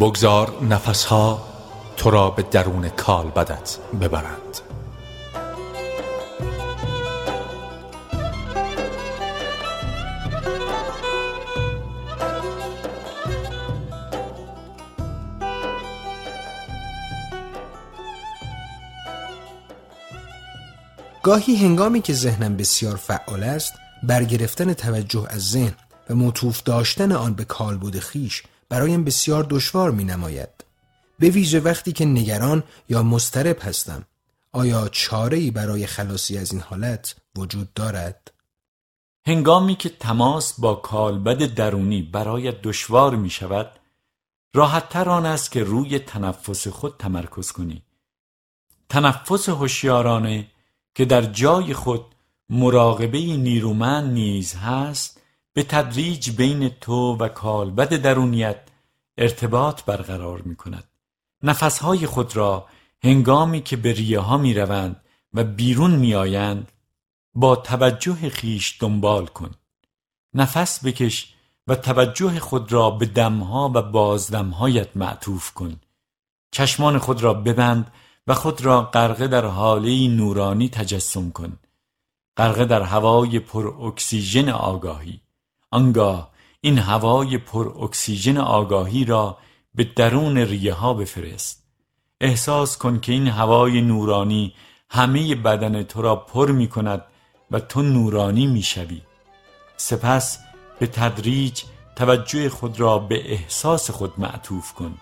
بگذار نفسها تو را به درون کالبدت ببرند. گاهی هنگامی که ذهنم بسیار فعال است برگرفتن توجه از ذهن و مطوف داشتن آن به کالبد خیش برایم بسیار دشوار می نماید. به ویژه وقتی که نگران یا مضطرب هستم آیا چاره ای برای خلاصی از این حالت وجود دارد؟ هنگامی که تماس با کالبد درونی برایت دشوار می شود راحت آن است که روی تنفس خود تمرکز کنی تنفس هوشیارانه که در جای خود مراقبه نیرومند نیز هست به تدریج بین تو و کالبد درونیت ارتباط برقرار می کند نفسهای خود را هنگامی که به ریه ها می روند و بیرون می آیند با توجه خیش دنبال کن. نفس بکش و توجه خود را به دمها و بازدمهایت معطوف کن. چشمان خود را ببند و خود را غرقه در حاله نورانی تجسم کن. غرقه در هوای پر اکسیژن آگاهی. آنگاه این هوای پر اکسیژن آگاهی را به درون ریه ها بفرست. احساس کن که این هوای نورانی همه بدن تو را پر می کند و تو نورانی می شوی. سپس به تدریج توجه خود را به احساس خود معطوف کن.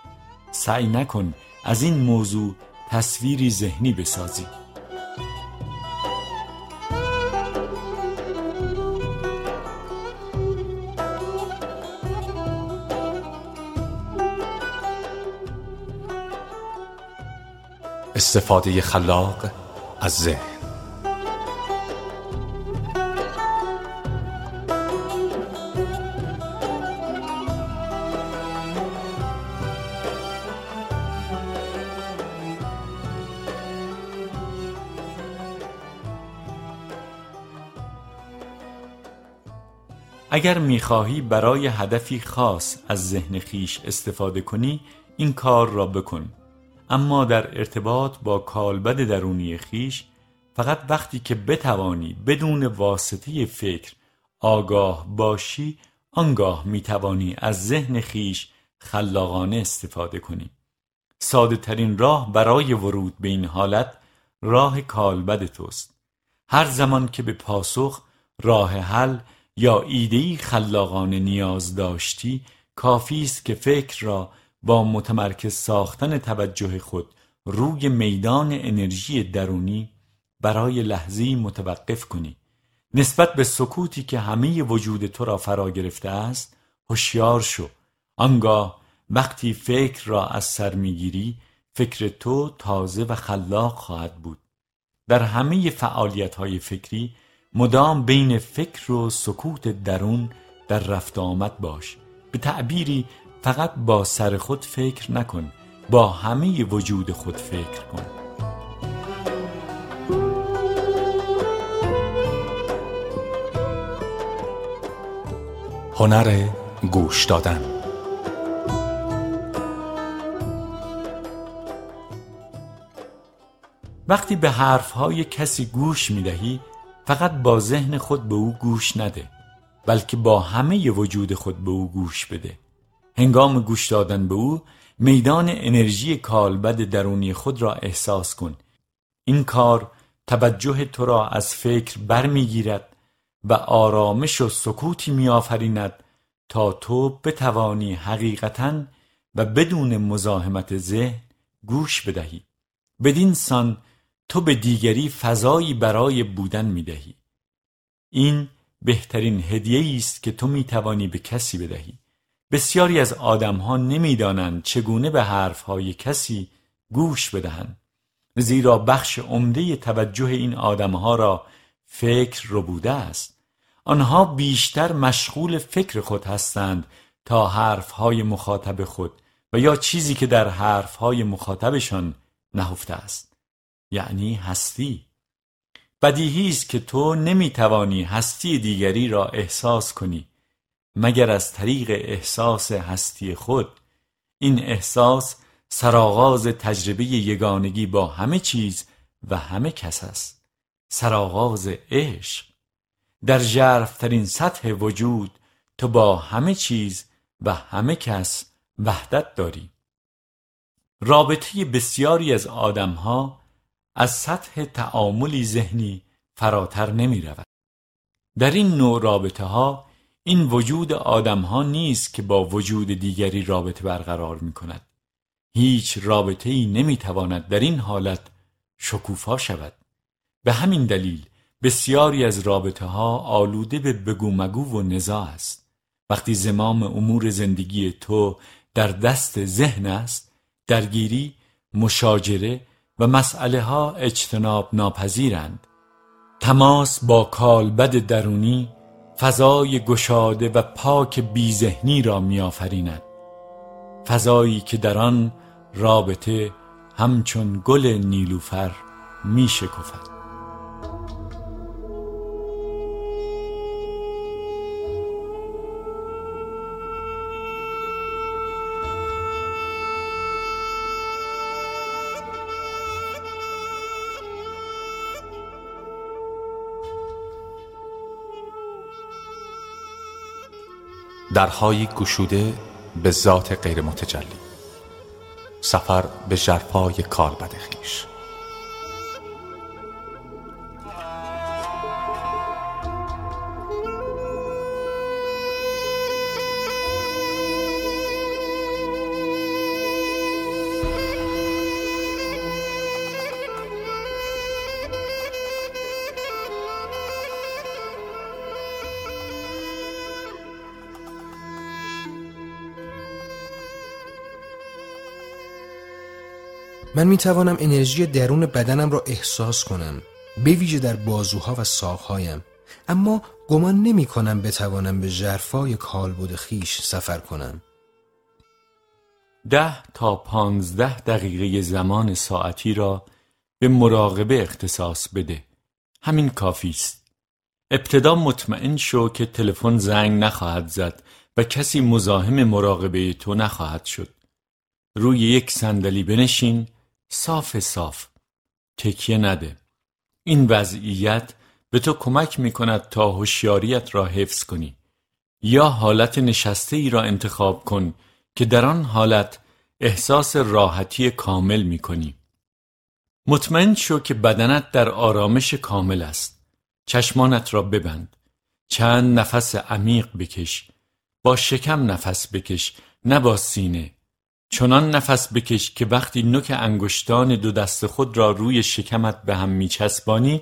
سعی نکن از این موضوع تصویری ذهنی بسازی. استفاده خلاق از ذهن. اگر می‌خواهی برای هدفی خاص از ذهن خیش استفاده کنی این کار را بکن. اما در ارتباط با کالبد درونی خیش فقط وقتی که بتوانی بدون واسطه فکر آگاه باشی آنگاه می‌توانی از ذهن خیش خلاقانه استفاده کنی. ساده ترین راه برای ورود به این حالت راه کالبد توست. هر زمان که به پاسخ راه حل یا ایدهی خلاقانه نیاز داشتی کافی است که فکر را با متمرکز ساختن توجه خود روی میدان انرژی درونی برای لحظی متوقف کنی. نسبت به سکوتی که همه وجود تو را فرا گرفته است هوشیار شو. آنگاه وقتی فکر را از سر می‌گیری فکر تو تازه و خلاق خواهد بود. در همه فعالیت های فکری مدام بین فکر و سکوت درون در رفت آمد باش. به تعبیری فقط با سر خود فکر نکن با همه وجود خود فکر کن. هنر گوش دادن. وقتی به حرفهای کسی گوش می دهی فقط با ذهن خود به او گوش نده بلکه با همه وجود خود به او گوش بده. هنگام گوش دادن به او میدان انرژی کالبد درونی خود را احساس کن. این کار توجه تو را از فکر برمیگیرد و آرامش و سکوتی میآفریند تا تو بتوانی حقیقتا و بدون مزاحمت ذهن گوش بدهی. بدین سان تو به دیگری فضایی برای بودن می دهی. این بهترین هدیه است که تو می توانی به کسی بدهی. بسیاری از آدمها نمی‌دانند چگونه به حرفهای کسی گوش بدهند. زیرا بخش عمده توجه این آدمها را فکر رو بوده است. آنها بیشتر مشغول فکر خود هستند تا حرفهای مخاطب خود و یا چیزی که در حرفهای مخاطبشان نهفته است. یعنی هستی. بدیهی است که تو نمی‌توانی هستی دیگری را احساس کنی. مگر از طریق احساس هستی خود. این احساس سرآغاز تجربه یگانگی با همه چیز و همه کس است. سرآغاز عشق. در ژرفترین سطح وجود تو با همه چیز و همه کس وحدت داری. رابطه بسیاری از آدمها از سطح تعاملی ذهنی فراتر نمی رود. در این نوع رابطه ها این وجود آدمها نیست که با وجود دیگری رابطه برقرار می کند. هیچ رابطه ای نمی تواند در این حالت شکوفا شود. به همین دلیل بسیاری از رابطه ها آلوده به بگو مگو و نزاع است. وقتی زمام امور زندگی تو در دست ذهن است درگیری، مشاجره و مسئله ها اجتناب ناپذیرند تماس با کالبد درونی فضای گشاده و پاک بیذهنی را میآفریند. فضایی که در آن رابطه همچون گل نیلوفر می درهایی گشوده به ذات غیر متجلی سفر به جرفای کالبد خیش. من می توانم انرژی درون بدنم را احساس کنم به ویژه در بازوها و ساقهایم. اما گمان نمی کنم بتوانم به جرفای کالبد خیش سفر کنم. ده تا پانزده دقیقه زمان ساعتی را به مراقبه اختصاص بده. همین کافی است. ابتدا مطمئن شو که تلفن زنگ نخواهد زد و کسی مزاحم مراقبه تو نخواهد شد. روی یک صندلی بنشین صاف صاف. تکیه نده. این وضعیت به تو کمک می کند تا هوشیاریت را حفظ کنی. یا حالت نشسته ای را انتخاب کن که در آن حالت احساس راحتی کامل می کنی مطمئن شو که بدنت در آرامش کامل است. چشمانت را ببند. چند نفس عمیق بکش. با شکم نفس بکش. نه با سینه. چنان نفس بکش که وقتی نوک انگشتان دو دست خود را روی شکمت به هم میچسبانی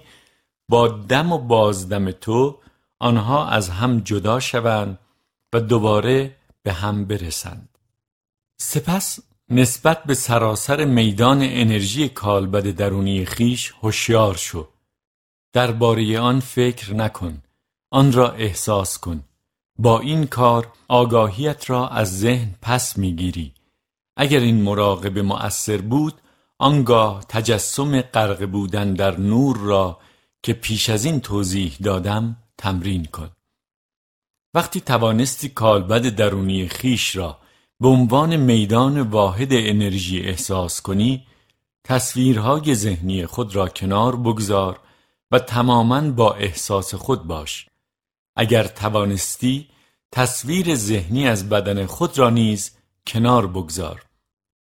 با دم و بازدم تو آنها از هم جدا شوند و دوباره به هم برسند. سپس نسبت به سراسر میدان انرژی کالبد درونی خیش هوشیار شو. درباره آن فکر نکن آن را احساس کن. با این کار آگاهیت را از ذهن پس می‌گیری. اگر این مراقبه مؤثر بود آنگاه تجسم غرق بودن در نور را که پیش از این توضیح دادم تمرین کن. وقتی توانستی کالبد درونی خیش را به عنوان میدان واحد انرژی احساس کنی تصویرهای ذهنی خود را کنار بگذار و تماما با احساس خود باش. اگر توانستی تصویر ذهنی از بدن خود را نیز کنار بگذار.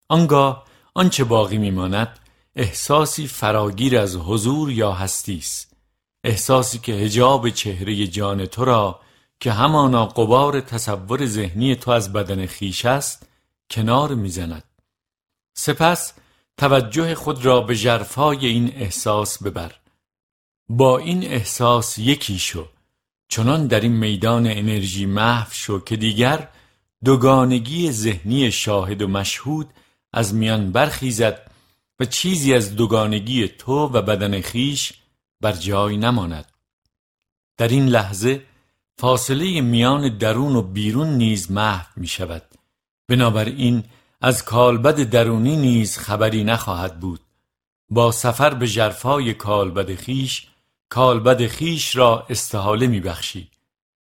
آنگاه آنچه باقی میماند احساسی فراگیر از حضور یا هستی است. احساسی که هجاب چهره جان تو را که همانا قبار تصور ذهنی تو از بدن خیش است کنار می‌زند. سپس توجه خود را به جرفای این احساس ببر. با این احساس یکی شو چنان در این میدان انرژی محو شو که دیگر دوگانگی ذهنی شاهد و مشهود از میان برخیزد و چیزی از دوگانگی تو و بدن خیش بر جای نماند. در این لحظه فاصله میان درون و بیرون نیز محو می شود بنابراین از کالبد درونی نیز خبری نخواهد بود. با سفر به جرفای کالبد خیش کالبد خیش را استحاله می بخشی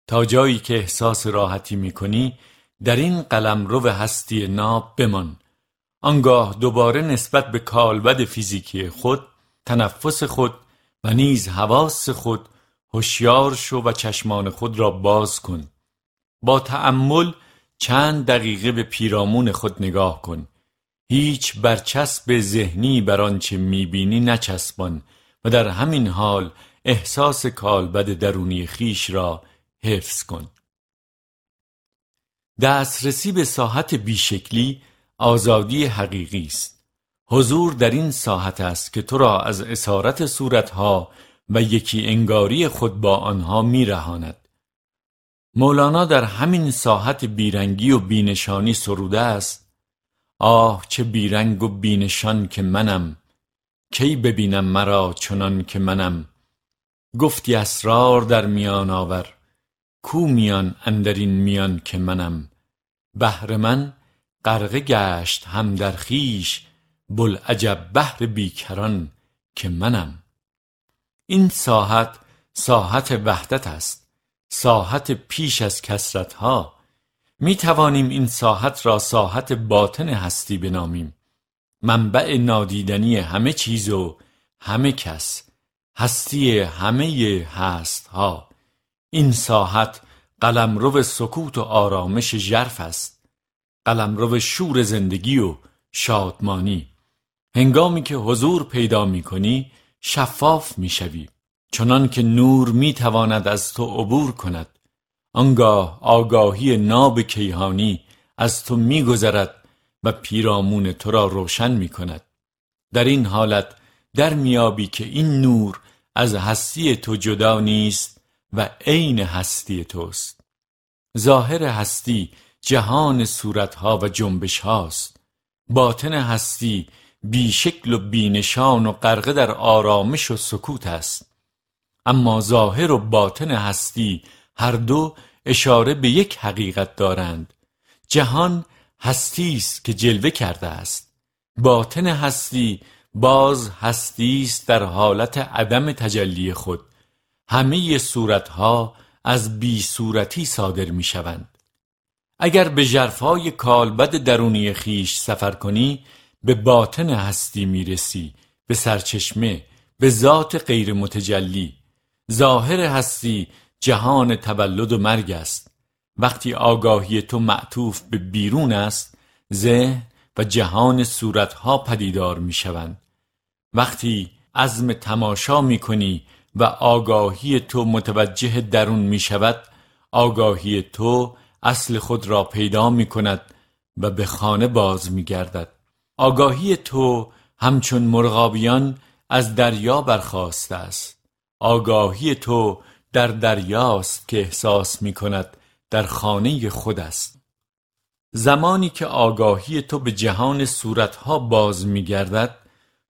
تا جایی که احساس راحتی می کنی در این قلمرو هستی ناب بمان. آنگاه دوباره نسبت به کالبد فیزیکی خود تنفس خود و نیز حواس خود هوشیار شو و چشمان خود را باز کن. با تأمل چند دقیقه به پیرامون خود نگاه کن. هیچ برچسب ذهنی بر آنچه می‌بینی نچسبان و در همین حال احساس کالبد درونی خیش را حفظ کن. دسترسی به ساحت بیشکلی آزادی حقیقی است. حضور در این ساحت است که تو را از اسارت صورتها و یکی انگاری خود با آنها میرهاند. مولانا در همین ساحت بیرنگی و بینشانی سروده است. آه چه بیرنگ و بینشان که منم. کی ببینم مرا چنان که منم؟ گفتی اسرار در میان آور. کو میان اندرین میان که منم؟ بهر من غرقه گشت هم در خیش عجب بهر بیکران که منم. این ساحت ساحت وحدت است ساحت پیش از کسرت ها می توانیم این ساحت را ساحت باطن هستی بنامیم. منبع نادیدنی همه چیز و همه کس هستی همه هست ها این ساحت قلمرو سکوت و آرامش ژرف است. قلمرو شور زندگی و شادمانی. هنگامی که حضور پیدا می کنی شفاف می شوی. چنان که نور می تواند از تو عبور کند. آنگاه آگاهی ناب کیهانی از تو می گذرد و پیرامون تو را روشن می کند. در این حالت در میابی که این نور از هستی تو جدا نیست و عین هستی توست. ظاهر هستی جهان صورتها و جنبش هاست. باطن هستی بیشکل و بینشان و غرقه در آرامش و سکوت است. اما ظاهر و باطن هستی هر دو اشاره به یک حقیقت دارند. جهان هستی است که جلوه کرده است. باطن هستی باز هستی است در حالت عدم تجلی خود. همه صورتها از بی صورتی صادر می شوند اگر به جرفای کالبد درونی خیش سفر کنی به باطن هستی می رسی به سرچشمه به ذات غیر متجلی ظاهر هستی جهان تولد و مرگ است. وقتی آگاهی تو معطوف به بیرون است ذهن و جهان صورتها پدیدار می شوند وقتی عزم تماشا می کنی و آگاهی تو متوجه درون می شود آگاهی تو اصل خود را پیدا می کند و به خانه باز می گردد. آگاهی تو همچون مرغابیان از دریا برخواسته است. آگاهی تو در دریاست که احساس می کند در خانه خود است. زمانی که آگاهی تو به جهان صورتها باز می گردد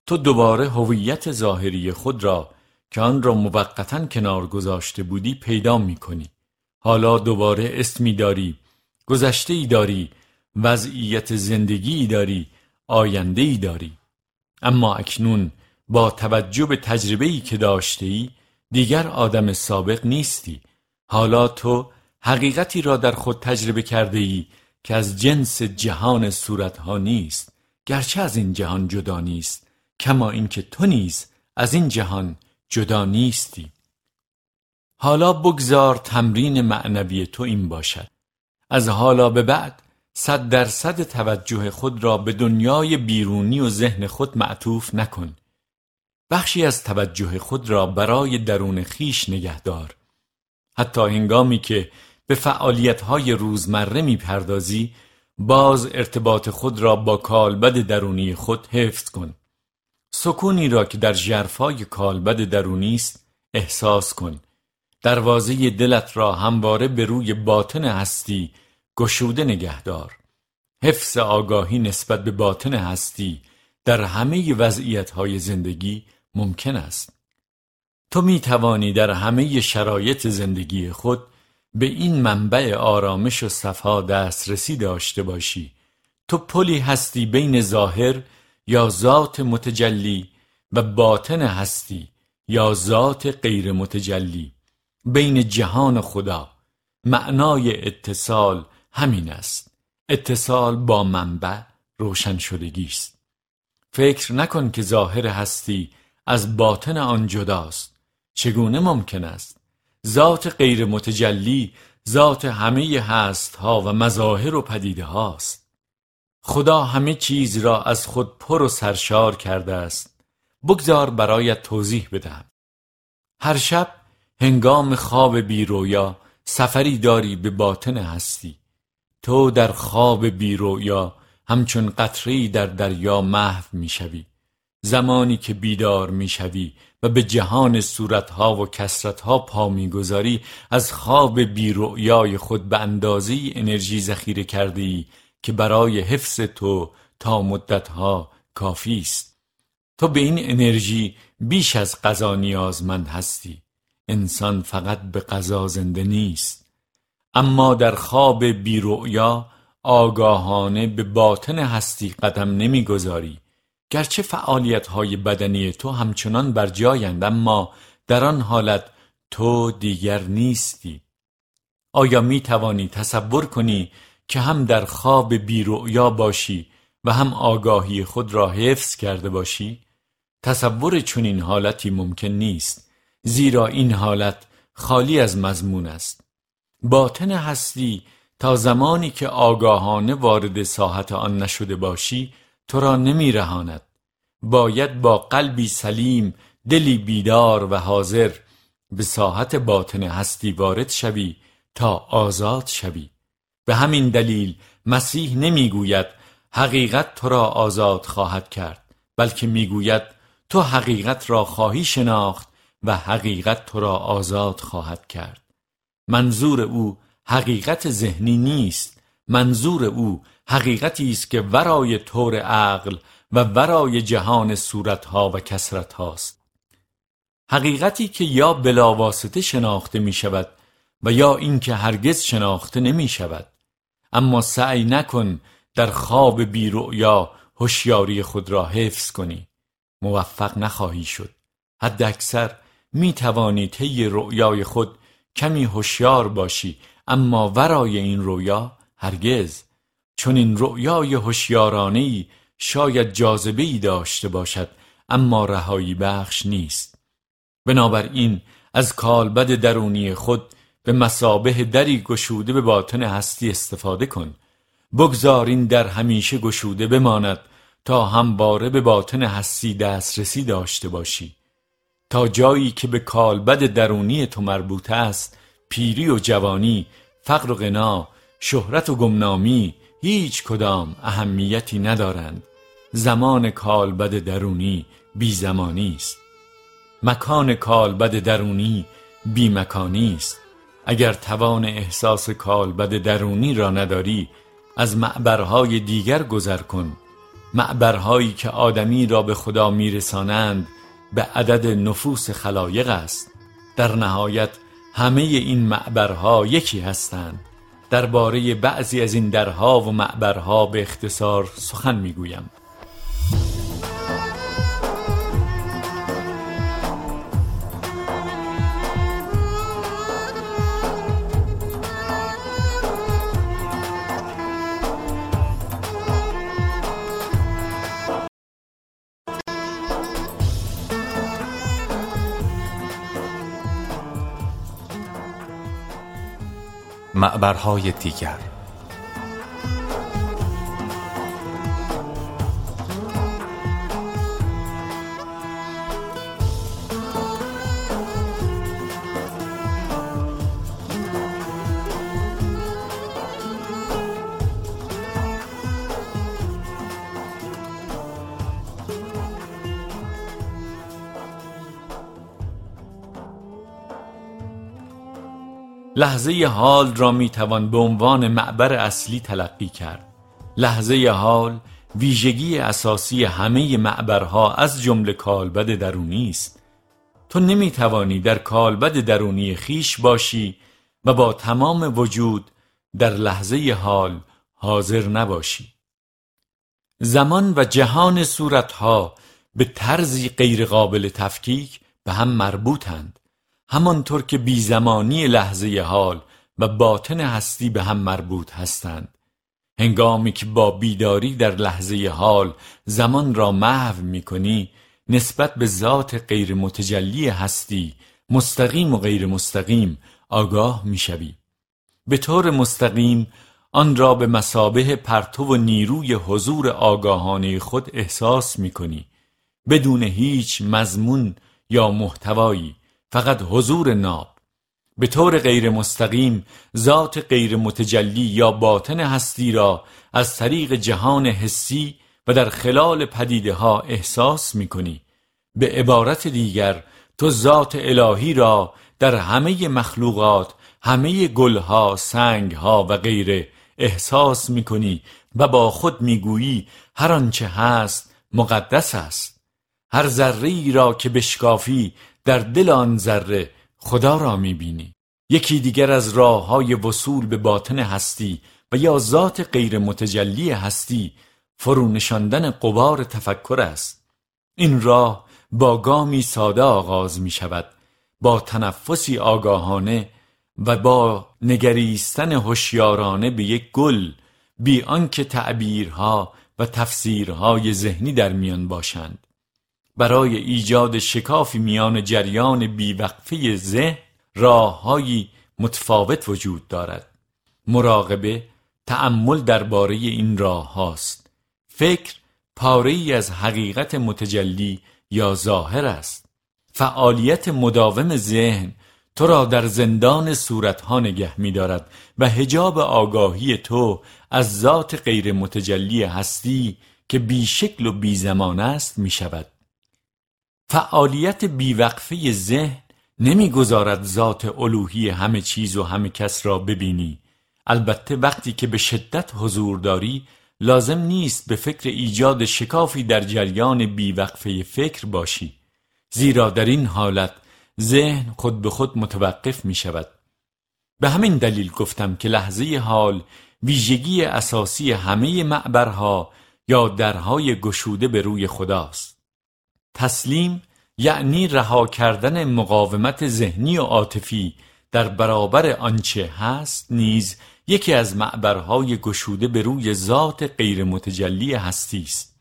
تو دوباره هویت ظاهری خود را که آن را موقتا کنار گذاشته بودی پیدا می کنی حالا دوباره اسمی داری گذشته ای داری وضعیت زندگی داری آینده ای داری. اما اکنون با توجه به تجربه ای که داشته ای دیگر آدم سابق نیستی. حالا تو حقیقتی را در خود تجربه کرده ای که از جنس جهان صورتها نیست گرچه از این جهان جدا نیست کما اینکه تو نیز از این جهان جدا نیستی. حالا بگذار تمرین معنوی تو این باشد. از حالا به بعد صد درصد توجه خود را به دنیای بیرونی و ذهن خود معطوف نکن. بخشی از توجه خود را برای درون خیش نگهدار. حتی هنگامی که به فعالیت های روزمره می‌پردازی باز ارتباط خود را با کالبد درونی خود حفظ کن. سکونی را که در جرفای کالبد درونی است احساس کن. دروازه دلت را همواره به روی باطن هستی گشوده نگهدار. حفظ آگاهی نسبت به باطن هستی در همه وضعیت های زندگی ممکن است. تو می توانی در همه شرایط زندگی خود به این منبع آرامش و صفا دسترسی داشته باشی. تو پلی هستی بین ظاهر یا ذات متجلی و باطن هستی یا ذات غیر متجلی. بین جهان خدا معنای اتصال همین است. اتصال با منبع روشن شدگی است فکر نکن که ظاهر هستی از باطن آن جداست. چگونه ممکن است؟ ذات غیر متجلی ذات همه هست ها و مظاهر و پدیده هاست خدا همه چیز را از خود پر و سرشار کرده است. بگذار برایت توضیح بدهم. هر شب هنگام خواب بیرویا سفری داری به باطن هستی. تو در خواب بیرویا همچون قطری در دریا محو می‌شوی. زمانی که بیدار می‌شوی و به جهان صورتها و کسرتها پا می‌گذاری از خواب بیرویای خود به اندازه انرژی ذخیره کرده ای که برای حفظ تو تا مدتها کافی است. تو به این انرژی بیش از غذا نیازمند هستی. انسان فقط به غذا زنده نیست. اما در خواب بیرویا آگاهانه به باطن هستی قدم نمی‌گذاری. گرچه فعالیت های بدنی تو همچنان بر جایند اما در آن حالت تو دیگر نیستی. آیا می توانی تصور کنی که هم در خواب بیرویا باشی و هم آگاهی خود را حفظ کرده باشی؟ تصور چنین حالتی ممکن نیست زیرا این حالت خالی از مضمون است باطن هستی تا زمانی که آگاهانه وارد ساحت آن نشده باشی تو را نمی رهاند. باید با قلبی سلیم دلی بیدار و حاضر به ساحت باطن هستی وارد شوی تا آزاد شوی به همین دلیل مسیح نمی‌گوید حقیقت تو را آزاد خواهد کرد بلکه می‌گوید تو حقیقت را خواهی شناخت و حقیقت تو را آزاد خواهد کرد. منظور او حقیقت ذهنی نیست منظور او حقیقتی است که ورای طور عقل و ورای جهان صورتها و کسرت هاست حقیقتی که یا بلاواسطه شناخته می شود و یا اینکه هرگز شناخته نمی شود اما سعی نکن در خواب بیرؤیا هوشیاری خود را حفظ کنی. موفق نخواهی شد. حد اکثر می توانی طی رؤیای خود کمی هوشیار باشی اما ورای این رویا هرگز. چون این رؤیای هوشیارانه شاید جاذبه ای داشته باشد اما رهایی بخش نیست. بنابراین از کالبد درونی خود به مسابه دری گشوده به باطن هستی استفاده کن. بگذار این در همیشه گشوده بماند تا همواره به باطن هستی دسترسی داشته باشی. تا جایی که به کالبد درونی تو مربوط است پیری و جوانی فقر و غنا شهرت و گمنامی هیچ کدام اهمیتی ندارند. زمان کالبد درونی بی زمانی است. مکان کالبد درونی بی مکانی است. اگر توان احساس کالبد درونی را نداری از معبرهای دیگر گذر کن. معبرهایی که آدمی را به خدا میرسانند به عدد نفوس خلایق است. در نهایت همه این معبرها یکی هستند. درباره بعضی از این درها و معبرها به اختصار سخن می‌گویم. معبرهای دیگر. لحظه حال را می توان به عنوان معبر اصلی تلقی کرد. لحظه حال ویژگی اساسی همه معبرها از جمله کالبد درونی است. تو نمی توانی در کالبد درونی خیش باشی و با تمام وجود در لحظه حال حاضر نباشی. زمان و جهان صورتها به طرزی غیرقابل تفکیک به هم مربوطند. همانطور که بیزمانی لحظه حال و باطن هستی به هم مربوط هستند. هنگامی که با بیداری در لحظه حال زمان را محو می کنی نسبت به ذات غیر متجلی هستی مستقیم و غیر مستقیم آگاه می‌شوی. به طور مستقیم آن را به مسابه پرتو و نیروی حضور آگاهانه خود احساس می کنی بدون هیچ مضمون یا محتوایی فقط حضور ناب. به طور غیر مستقیم ذات غیر متجلی یا باطن هستی را از طریق جهان حسی و در خلال پدیده ها احساس می کنی به عبارت دیگر تو ذات الهی را در همه مخلوقات همه گلها، سنگها و غیره احساس می کنی و با خود می گویی هر آنچه هست مقدس است. هر ذره را که بشکافی در دل آن ذره خدا را می بینی یکی دیگر از راه های وصول به باطن هستی و یا ذات غیر متجلی هستی فرو نشاندن قبار تفکر است. این راه با گامی ساده آغاز می شود با تنفسی آگاهانه و با نگریستن هوشیارانه به یک گل بی آنکه تعبیرها و تفسیرهای ذهنی در میان باشند. برای ایجاد شکافی میان جریان بیوقفه ذهن راههایی متفاوت وجود دارد. مراقبه تأمل درباره این راه هاست فکر پاره ای از حقیقت متجلی یا ظاهر است. فعالیت مداوم ذهن تو را در زندان صورتها نگه می دارد و هجاب آگاهی تو از ذات غیر متجلی هستی که بی شکل و بی زمان است می شود فعالیت بیوقفه ذهن نمی‌گذارد ذات الوهی همه چیز و همه کس را ببینی. البته وقتی که به شدت حضور داری لازم نیست به فکر ایجاد شکافی در جریان بیوقفه فکر باشی. زیرا در این حالت ذهن خود به خود متوقف می شود به همین دلیل گفتم که لحظه حال ویژگی اساسی همه معبرها یا درهای گشوده به روی خداست. تسلیم یعنی رها کردن مقاومت ذهنی و عاطفی در برابر آنچه هست نیز یکی از معبرهای گشوده به روی ذات غیر متجلی هستی است.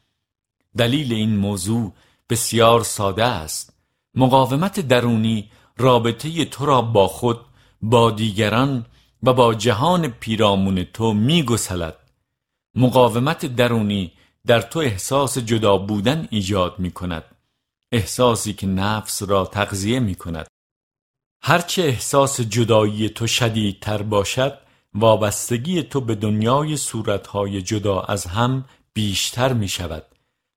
دلیل این موضوع بسیار ساده است. مقاومت درونی رابطه تو را با خود با دیگران و با جهان پیرامون تو میگسلد. مقاومت درونی در تو احساس جدا بودن ایجاد می کند احساسی که نفس را تغذیه می کند هرچه احساس جدایی تو شدیدتر باشد وابستگی تو به دنیای صورتهای جدا از هم بیشتر می شود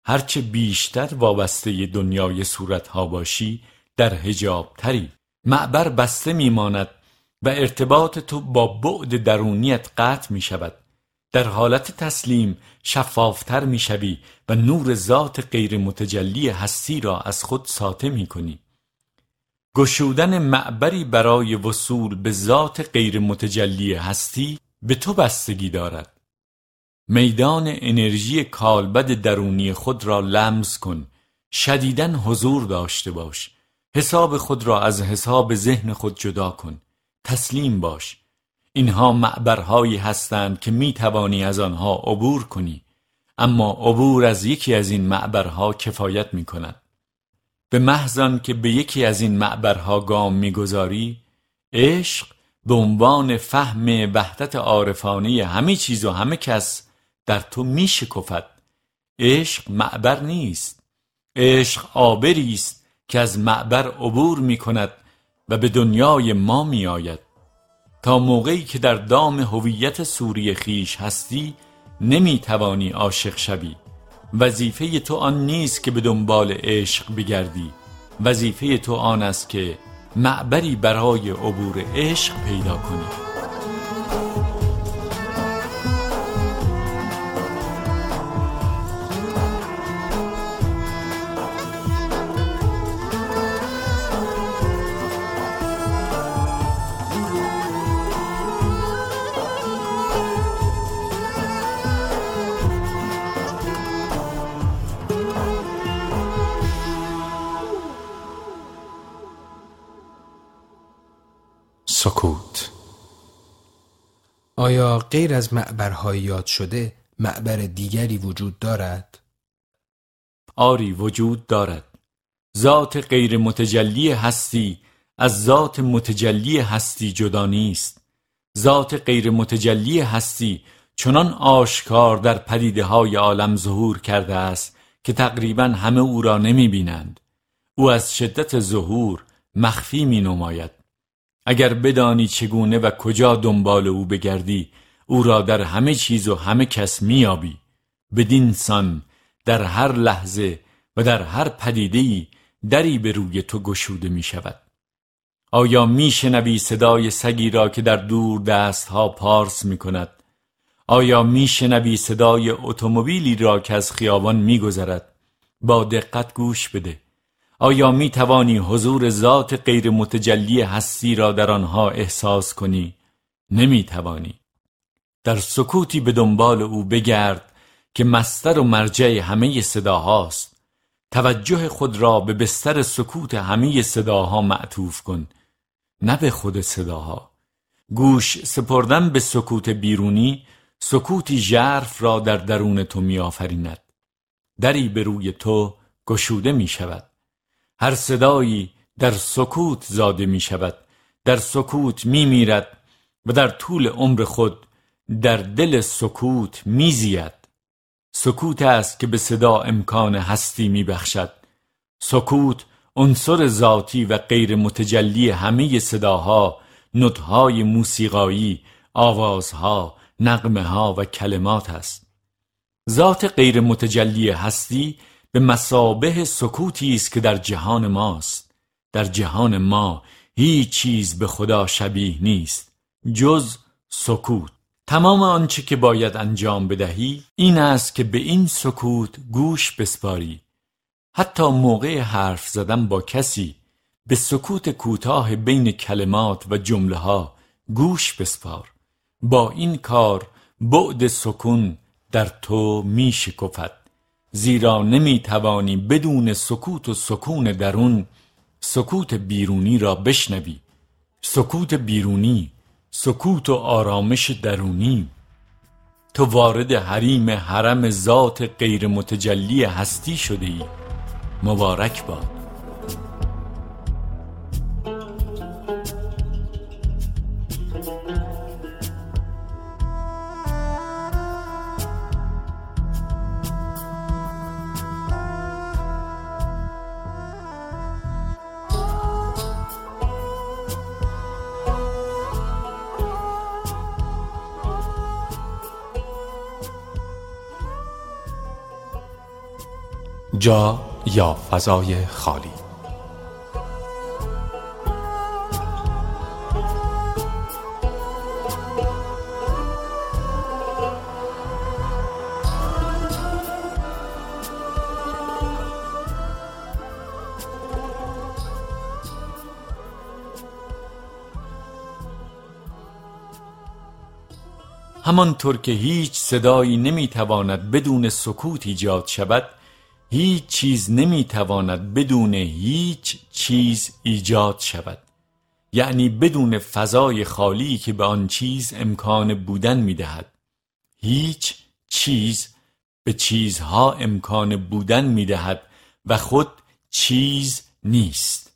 هرچه بیشتر وابسته دنیای صورتها باشی در هجاب تری معبر بسته میماند و ارتباط تو با بعد درونیت قطع می شود در حالت تسلیم شفافتر می شوی و نور ذات غیر متجلی هستی را از خود ساته می کنی گشودن معبری برای وصول به ذات غیر متجلی هستی به تو بستگی دارد. میدان انرژی کالبد درونی خود را لمس کن. شدیدن حضور داشته باش. حساب خود را از حساب ذهن خود جدا کن. تسلیم باش. اینها معبرهایی هستند که می توانی از آنها عبور کنی. اما عبور از یکی از این معبرها کفایت می کند به محضان که به یکی از این معبرها گام می‌گذاری عشق به عنوان فهم وحدت عارفانه همه چیز و همه کس در تو می شکفد عشق معبر نیست. عشق آبری است که از معبر عبور می کند و به دنیای ما می آید تا موقعی که در دام هویت سوری خیش هستی نمی توانی عاشق شوی. وظیفه تو آن نیست که به دنبال عشق بگردی. وظیفه تو آن است که معبری برای عبور عشق پیدا کنی. سکوت. آیا غیر از معبرهای یاد شده معبر دیگری وجود دارد؟ آری وجود دارد. ذات غیر متجلی هستی از ذات متجلی هستی جدا نیست. ذات غیر متجلی هستی چنان آشکار در پدیده های عالم ظهور کرده است که تقریبا همه او را نمی بینند او از شدت ظهور مخفی می نماید اگر بدانی چگونه و کجا دنبال او بگردی او را در همه چیز و همه کس میابی بدین سان در هر لحظه و در هر پدیده دری به روی تو گشوده می شود آیا میشنوی صدای سگی را که در دور دست ها پارس می کند آیا میشنوی صدای اتومبیلی را که از خیابان میگذرد؟ با دقت گوش بده. آیا می توانی حضور ذات غیر متجلی هستی را در آنها احساس کنی؟ نمی توانی در سکوتی به دنبال او بگرد که مستر و مرجع همه صداهاست. توجه خود را به بستر سکوت همه صداها معطوف کن نه به خود صداها. گوش سپردن به سکوت بیرونی سکوتی ژرف را در درون تو میآفریند. دری به روی تو گشوده می شود هر صدایی در سکوت زاده می شود در سکوت می میرد و در طول عمر خود در دل سکوت می زید سکوت است که به صدا امکان هستی می بخشد سکوت عنصر ذاتی و غیر متجلی همه صداها نطهای موسیقایی آوازها نقمه ها و کلمات است. ذات غیر متجلی هستی به مسابه سکوتی است که در جهان ماست. در جهان ما هیچ چیز به خدا شبیه نیست جز سکوت. تمام آنچه که باید انجام بدهی این است که به این سکوت گوش بسپاری. حتی موقع حرف زدن با کسی به سکوت کوتاه بین کلمات و جمله ها گوش بسپار. با این کار بعد سکون در تو می شکفت زیرا نمی توانی بدون سکوت و سکون درون سکوت بیرونی را بشنوی. سکوت بیرونی سکوت و آرامش درونی. تو وارد حریم حرم ذات غیر متجلی هستی شده ای. مبارک باد. جا یا فضای خالی. همانطور که هیچ صدایی نمی‌تواند بدون سکوت ایجاد شود هیچ چیز نمی‌تواند بدون هیچ چیز ایجاد شود. یعنی بدون فضای خالی که به آن چیز امکان بودن می‌دهد. هیچ چیز به چیزها امکان بودن می‌دهد و خود چیز نیست.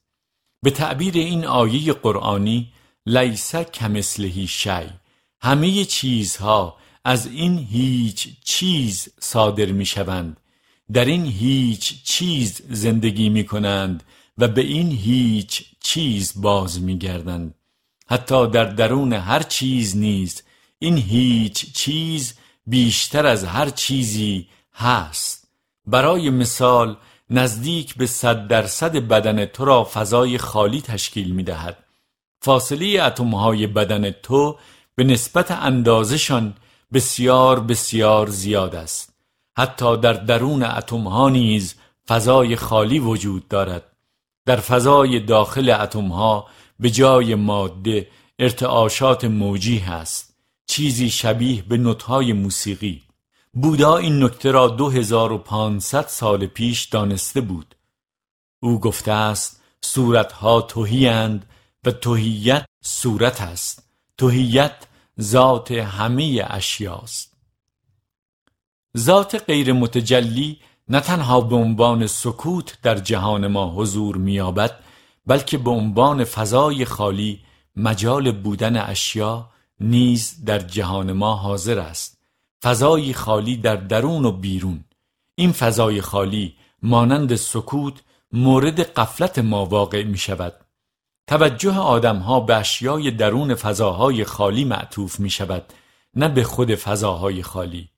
به تعبیر این آیه قرآنی لیس کمثلهی شی همه چیزها از این هیچ چیز صادر می‌شوند. در این هیچ چیز زندگی می کنند و به این هیچ چیز باز می گردند حتی در درون هر چیز نیز این هیچ چیز بیشتر از هر چیزی هست. برای مثال نزدیک به صد درصد بدن تو را فضای خالی تشکیل می دهد فاصله اتمهای بدن تو به نسبت اندازشان بسیار بسیار زیاد است. حتی در درون اتم ها نیز فضای خالی وجود دارد. در فضای داخل اتم ها به جای ماده ارتعاشات موجی هست. چیزی شبیه به نوتهای موسیقی. بودا این نکته را 2500 سال پیش دانسته بود. او گفته است صورتها توهیند و توهیت صورت است. توهیت ذات همه اشیاست. ذات غیر متجلی نه تنها به عنوان سکوت در جهان ما حضور میابد بلکه به عنوان فضای خالی مجال بودن اشیا نیز در جهان ما حاضر است. فضای خالی در درون و بیرون. این فضای خالی مانند سکوت مورد قفلت ما واقع می شود توجه آدم ها به اشیای درون فضاهای خالی معطوف می شود نه به خود فضاهای خالی.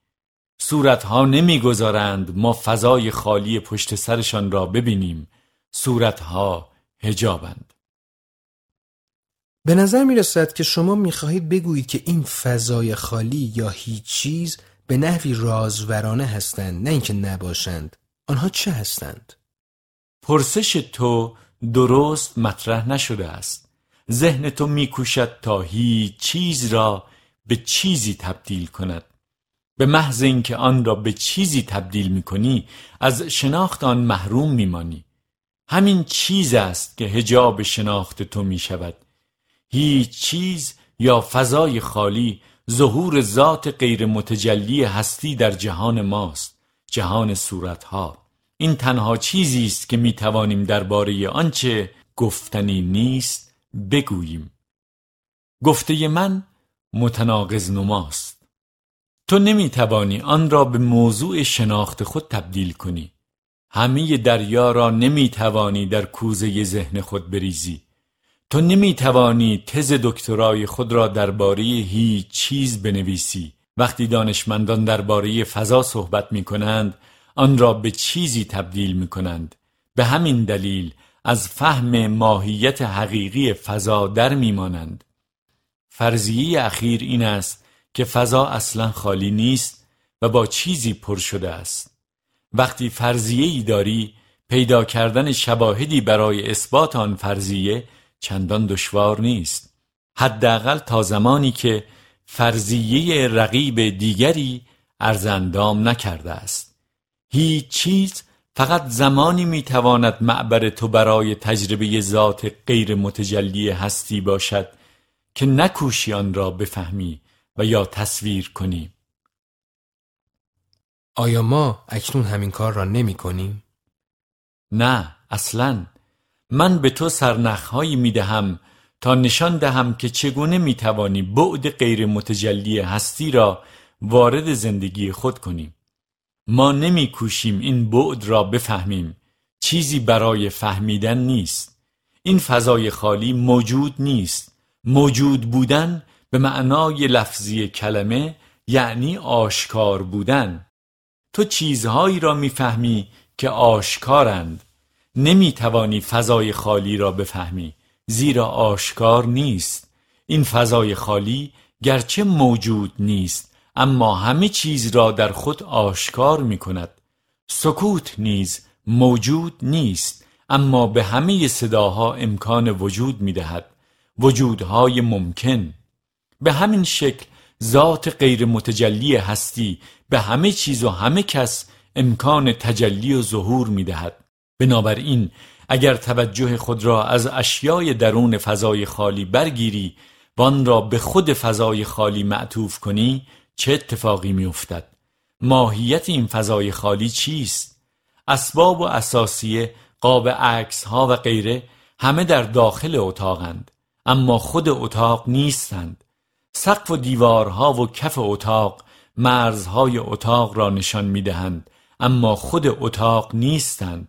صورتها نمی‌گذارند ما فضای خالی پشت سرشان را ببینیم. صورتها هجابند به نظر می رسد که شما می خواهید بگویید که این فضای خالی یا هیچ چیز به نحوی رازورانه هستند نه اینکه نباشند. آنها چه هستند؟ پرسش تو درست مطرح نشده است. ذهن تو میکوشد تا هیچ چیز را به چیزی تبدیل کند. به محض اینکه آن را به چیزی تبدیل می‌کنی از شناخت آن محروم میمانی. همین چیز است که هجاب شناخت تو می شود هیچ چیز یا فضای خالی ظهور ذات غیر متجلی هستی در جهان ماست جهان صورتها. این تنها چیزی است که می توانیم درباره آنچه گفتنی نیست بگوییم. گفته من متناقض نماست. تو نمی توانی آن را به موضوع شناخت خود تبدیل کنی. همه دریا را نمی توانی در کوزه ذهن خود بریزی. تو نمی توانی تز دکترای خود را درباره هیچ چیز بنویسی. وقتی دانشمندان درباره فضا صحبت می کنند آن را به چیزی تبدیل می کنند به همین دلیل از فهم ماهیت حقیقی فضا در میمانند. فرضیه اخیر این است که فضا اصلا خالی نیست و با چیزی پر شده است. وقتی فرضیه ای داری پیدا کردن شواهدی برای اثبات آن فرضیه چندان دشوار نیست. حداقل تا زمانی که فرضیه رقیب دیگری ارزندام نکرده است. هیچ چیز فقط زمانی می‌تواند معبر تو برای تجربه ذات غیر متجلی هستی باشد که نکوشی آن را بفهمی. و یا تصویر کنی آیا ما اکنون همین کار را نمی کنیم؟ نه اصلا. من به تو سرنخهایی می دهم تا نشان دهم که چگونه می توانی بعد غیر متجلی هستی را وارد زندگی خود کنیم. ما نمی کوشیم این بعد را بفهمیم. چیزی برای فهمیدن نیست. این فضای خالی موجود نیست. موجود بودن به معنای لفظی کلمه یعنی آشکار بودن. تو چیزهایی را می‌فهمی که آشکارند. نمی‌توانی فضای خالی را بفهمی زیرا آشکار نیست. این فضای خالی گرچه موجود نیست اما همه چیز را در خود آشکار می کند سکوت نیز موجود نیست اما به همه صداها امکان وجود می دهد وجودهای ممکن. به همین شکل ذات غیر متجلی هستی به همه چیز و همه کس امکان تجلی و ظهور می دهد بنابراین اگر توجه خود را از اشیای درون فضای خالی برگیری و آن را به خود فضای خالی معطوف کنی چه اتفاقی می افتد؟ ماهیت این فضای خالی چیست؟ اسباب و اساسیه قاب عکس ها و غیره همه در داخل اتاقند اما خود اتاق نیستند سقف و دیوارها و کف اتاق مرزهای اتاق را نشان می‌دهند اما خود اتاق نیستند.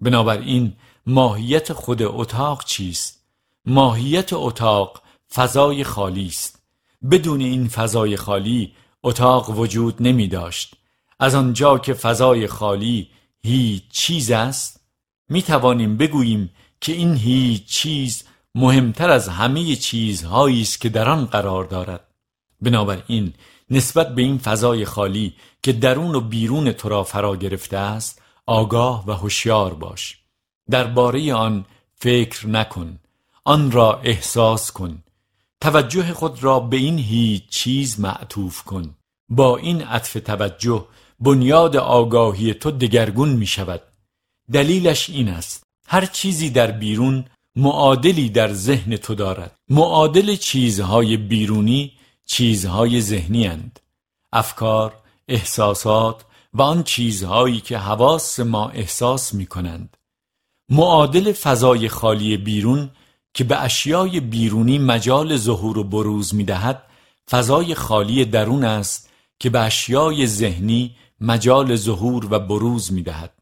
بنابراین ماهیت خود اتاق چیست؟ ماهیت اتاق فضای خالی است. بدون این فضای خالی اتاق وجود نمی داشت از آنجا که فضای خالی هیچ چیز است می توانیم بگوییم که این هیچ چیز مهمتر از همه چیزهایی است که در آن قرار دارد. بنابراین نسبت به این فضای خالی که درون و بیرون تو را فرا گرفته است آگاه و هوشیار باش. درباره آن فکر نکن. آن را احساس کن. توجه خود را به این هیچ چیز معطوف کن. با این عطف توجه بنیاد آگاهی تو دگرگون می شود. دلیلش این است. هر چیزی در بیرون معادلی در ذهن تو دارد معادل چیزهای بیرونی چیزهای ذهنی اند. افکار، احساسات و آن چیزهایی که حواس ما احساس می کنند. معادل فضای خالی بیرون که به اشیای بیرونی مجال ظهور و بروز می دهد فضای خالی درون است که به اشیای ذهنی مجال ظهور و بروز می دهد.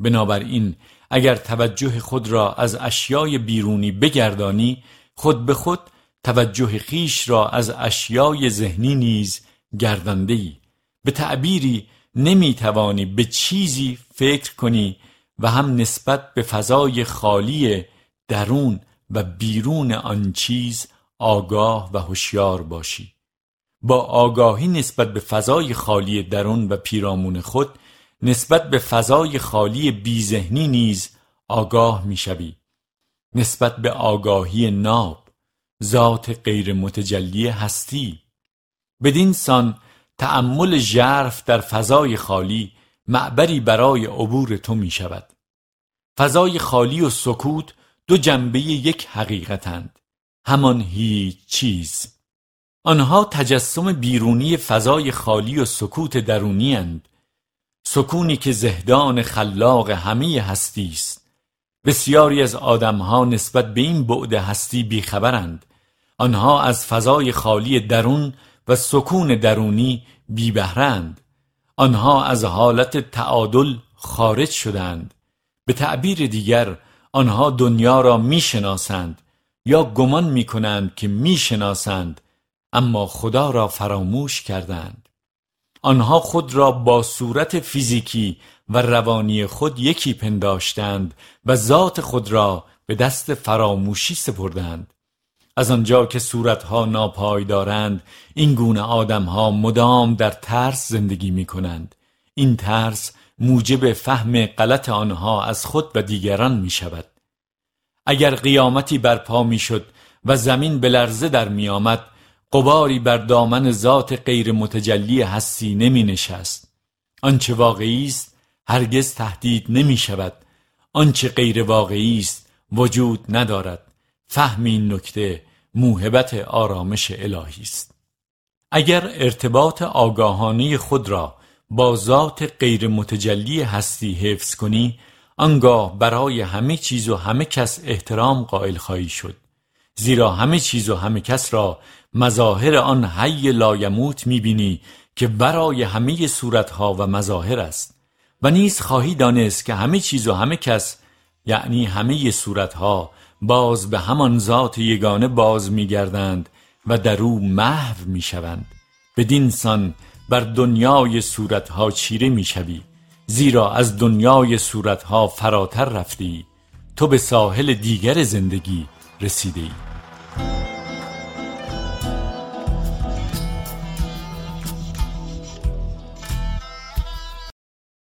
بنابراین اگر توجه خود را از اشیای بیرونی بگردانی خود به خود توجه خیش را از اشیای ذهنی نیز گردنده ای به تعبیری نمی توانی به چیزی فکر کنی و هم نسبت به فضای خالی درون و بیرون آن چیز آگاه و هوشیار باشی. با آگاهی نسبت به فضای خالی درون و پیرامون خود نسبت به فضای خالی بیذهنی نیز آگاه می‌شوی. نسبت به آگاهی ناب ذات غیر متجلی هستی. بدین سان تأمل ژرف در فضای خالی معبری برای عبور تو می شود فضای خالی و سکوت دو جنبه یک حقیقتند. همان هیچ چیز. آنها تجسم بیرونی فضای خالی و سکوت درونی اند. سکونی که زهدان خلاق همه هستی است. بسیاری از آدمها نسبت به این بعد هستی بیخبرند. آنها از فضای خالی درون و سکون درونی بیبهرند آنها از حالت تعادل خارج شدند به تعبیر دیگر آنها دنیا را می‌شناسند یا گمان می‌کنند که می‌شناسند اما خدا را فراموش کردند آنها خود را با صورت فیزیکی و روانی خود یکی پنداشتند و ذات خود را به دست فراموشی سپردند. از آنجا که صورتها ناپایدارند این گونه آدمها مدام در ترس زندگی می کنند این ترس موجب فهم غلط آنها از خود و دیگران می شود اگر قیامتی برپا می شد و زمین به لرزه در می آمد قباری بر دامن ذات غیر متجلی هستی نمی نشست. آنچه واقعی است هرگز تهدید نمی شود. آنچه غیر واقعی است وجود ندارد. فهم این نکته موهبت آرامش الهی است. اگر ارتباط آگاهانه خود را با ذات غیر متجلی هستی حفظ کنی آنگاه برای همه چیز و همه کس احترام قائل خواهی شد. زیرا همه چیز و همه کس را مظاهر آن حی لایموت می‌بینی که برای همه صورتها و مظاهر است. و نیز خواهی دانست که همه چیز و همه کس یعنی همه صورتها باز به همان ذات یگانه باز میگردند و در او محو می‌شوند. بدین سان بر دنیای صورتها چیره می‌شوی زیرا از دنیای صورتها فراتر رفتی. تو به ساحل دیگر زندگی رسیده ای